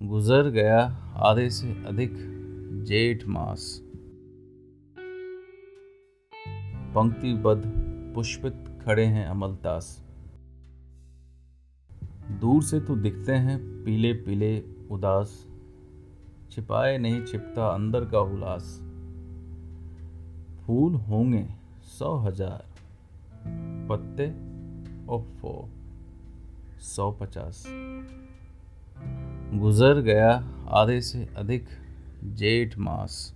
गुजर गया आधे से अधिक जेठ मास। पंक्तिबद्ध पुष्पित खड़े हैं अमलतास दूर से तो दिखते हैं पीले पीले उदास। छिपाए नहीं छिपता अंदर का उल्लास। फूल होंगे सौ हज़ार, पत्ते ओफो सौ पचास। गुजर गया आधे से अधिक जेठ मास।